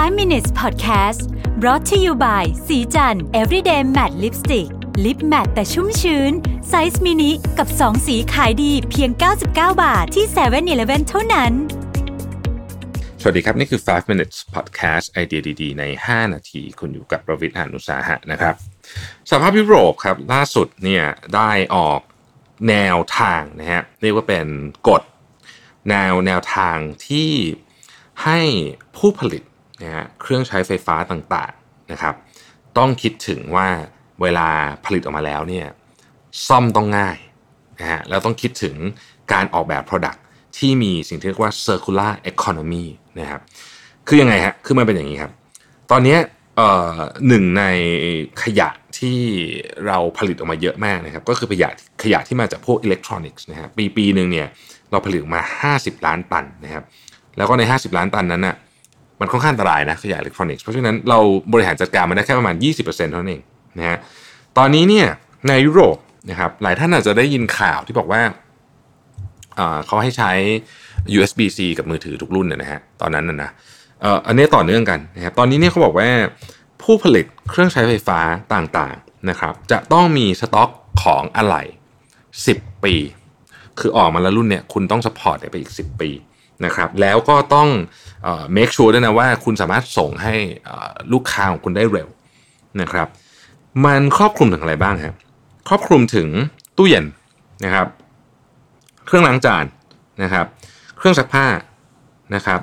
5 minutes podcast brought to you by ศรีจันทร์ everyday matte lipstick lip matte แต่ชุ่มชื้น ไซส์มินิกับ 2 สีขายดีเพียง 99 บาทที่7 e เ e ่ e อเท่านั้น สวัสดีครับ นี่คือ 5 minutes podcast ไอเดียดีๆ ใน 5 นาที คุณอยู่กับผมรวิศ หาญอุตสาหะนะครับสหภาพยุโรปครับ ล่าสุดเนี่ยได้ออกแนวทางนะฮะเรียกว่าเป็นกฎแนวแนวทางที่ให้ผู้ผลิต นะฮะเครื่องใช้ไฟฟ้าต่างๆนะครับ ต้องคิดถึงว่าเวลาผลิตออกมาแล้วเนี่ยซ่อมต้องง่ายนะฮะแล้วต้องคิดถึงการออกแบบ Product ที่มีสิ่งที่เรียกว่า circular economy นะครับคือยังไงฮะคือมันเป็นอย่างนี้ครับ ตอนนี้หนึ่งในขยะที่เราผลิตออกมาเยอะมากนะครับ ก็คือขยะขยะที่มาจากพวกอิเล็กทรอนิกส์นะครับปีปีหนึ่งเนี่ยเราผลิตออกมา 50 ล้านตันนะครับ แล้วก็ใน 50 ล้านตันนั้นน่ะ มันค่อนข้างอันตรายนะขยะอิเล็กทรอนิกส์เพราะฉะนั้นเราบริหารจัดการมันได้แค่ประมาณ 20%เท่านั้นเองนะฮะตอนนี้เนี่ยในยุโรปนะครับหลายท่านอาจจะได้ยินข่าวที่บอกว่าเขาให้ใช้ USB-C กับมือถือทุกรุ่นเนี่ยนะฮะตอนนั้นนะนะอันนี้ต่อเนื่องกันนะครับตอนนี้เนี่ยเขาบอกว่าผู้ผลิตเครื่องใช้ไฟฟ้าต่างๆนะครับจะต้องมีสต็อกของอะไหล่10 ปี คือออกมาแล้วรุ่นเนี่ยคุณต้อง support ไปอีก 10 ปี นะครับแล้วก็ต้องเอ่อ make sure ด้วยนะว่าคุณสามารถส่งให้ลูกค้าของคุณได้เร็วนะครับ มันครอบคลุมถึงอะไรบ้างครับครอบคลุมถึงตู้เย็นนะครับ เครื่องล้างจานนะครับ เครื่องซักผ้านะครับ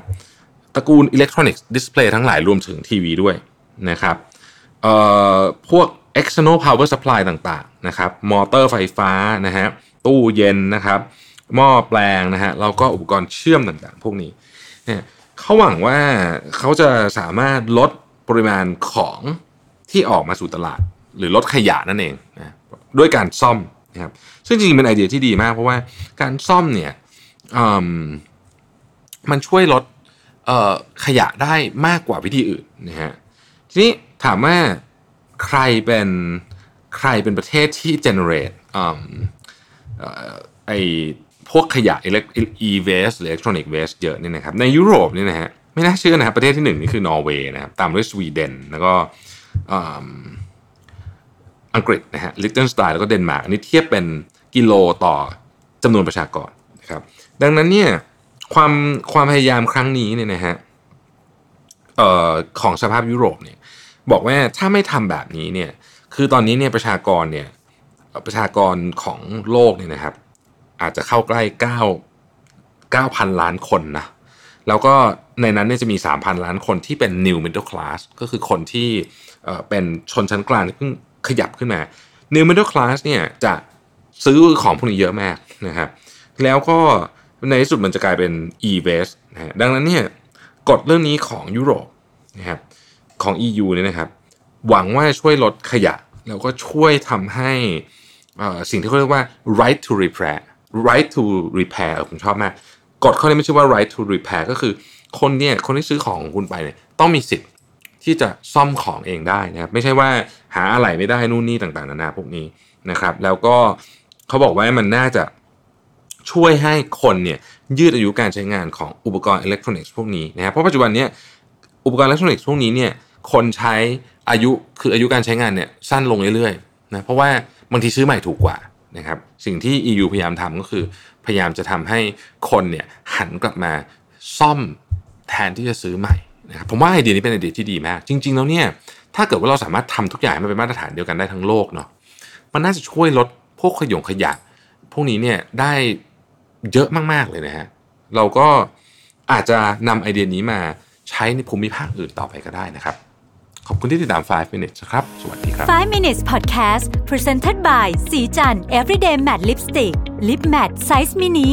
ตระกูล electronic display ทั้งหลายรวมถึงทีวีด้วยนะครับเอ่อพวก external power supply ต่างๆนะครับ มอเตอร์ไฟฟ้านะฮะตู้เย็นนะครับ หม้อแปลงนะฮะแล้วก็อุปกรณ์เชื่อมต่างๆ พวกนี้เนี่ยเขาหวังว่าเขาจะสามารถลดปริมาณของที่ออกมาสู่ตลาด หรือลดขยะนั่นเองนะด้วยการซ่อมนะครับซึ่งจริงๆเป็นไอเดียที่ดีมาก เพราะว่าการซ่อมเนี่ยมันช่วยลดขยะได้มากกว่าวิธีอื่นนะฮะทีนี้ถามว่าใครเป็นใครเป็นประเทศที่ generate ไอ้ พวกขยะอิเล็ก e-waste หรือ electronic waste เยอะนี่นะครับในยุโรปนี่นะฮะไม่น่าเชื่อนะครับประเทศที่หนึ่งนี่คือนอร์เวย์นะครับตามด้วยสวีเดนแล้วก็อังกฤษนะฮะลิกเตนสไตน์แล้วก็เดนมาร์กอันนี้เทียบเป็นกิโลต่อจำนวนประชากรนะครับดังนั้นเนี่ยความความพยายามครั้งนี้เนี่ยนะฮะออของสภาพยุโรปเนี่ยบอกว่าถ้าไม่ทำแบบนี้เนี่ยคือตอนนี้เนี่ยประชากรเนี่ยประชากรของโลกเนี่ยนะครับ อาจจะเข้าใกล้9 9,000ล้านคนนะแล้วก็ในนั้นเนี่ยจะมี 3,000 ล้านคนที่เป็น new middle class ก็คือคนที่เป็นชนชั้นกลางที่เพิ่งขยับขึ้นมา new middle class เนี่ยจะซื้อของพวกนี้เยอะมากนะครับแล้วก็ในที่สุดมันจะกลายเป็น e-waste นะฮะดังนั้นเนี่ยกฎเรื่องนี้ของยุโรปนะครับของ EU เนี่ยนะครับ หวังว่าช่วยลดขยะ แล้วก็ช่วยทำให้สิ่งที่เขาเรียกว่า right to repair right to repair ผมชอบมากกฎข้อนี้ไม่ใช่ว่า right to repair ก็คือคนเนี่ยคนที่ซื้อของของคุณไปเนี่ยต้องมีสิทธิ์ที่จะซ่อมของเองได้นะครับไม่ใช่ว่าหาอะไรไม่ได้นู่นนี่ต่างๆนานาพวกนี้นะครับ แล้วก็เขาบอกว่ามันน่าจะช่วยให้คนเนี่ยยืดอายุการใช้งานของอุปกรณ์อิเล็กทรอนิกส์พวกนี้นะครับเพราะปัจจุบันนี้อุปกรณ์อิเล็กทรอนิกส์พวกนี้เนี่ยคนใช้อายุคืออายุการใช้งานเนี่ยสั้นลงเรื่อยๆนะเพราะว่าบางทีซื้อใหม่ถูกกว่า นะครับสิ่งที่ EU พยายามทำก็คือ พยายามจะทำให้คนเนี่ยหันกลับมาซ่อมแทนที่จะซื้อใหม่นะครับผมว่าไอเดียนี้เป็นไอเดียที่ดีมาก จริง ๆ แล้วเนี่ยถ้าเกิดว่าเราสามารถทำทุกอย่างให้มันเป็นมาตรฐานเดียวกันได้ทั้งโลกเนาะมันน่าจะช่วยลดพวกขยงขยะ พวกนี้เนี่ยได้เยอะมากๆเลยนะฮะเราก็อาจจะนำไอเดียนี้มาใช้ในภูมิภาคอื่นต่อไปก็ได้นะครับ ขอบคุณที่ติดตาม 5 minutes ครับ สวัสดีครับ 5 minutes podcast presented by สีจัน everyday matte lipstick lip matte size mini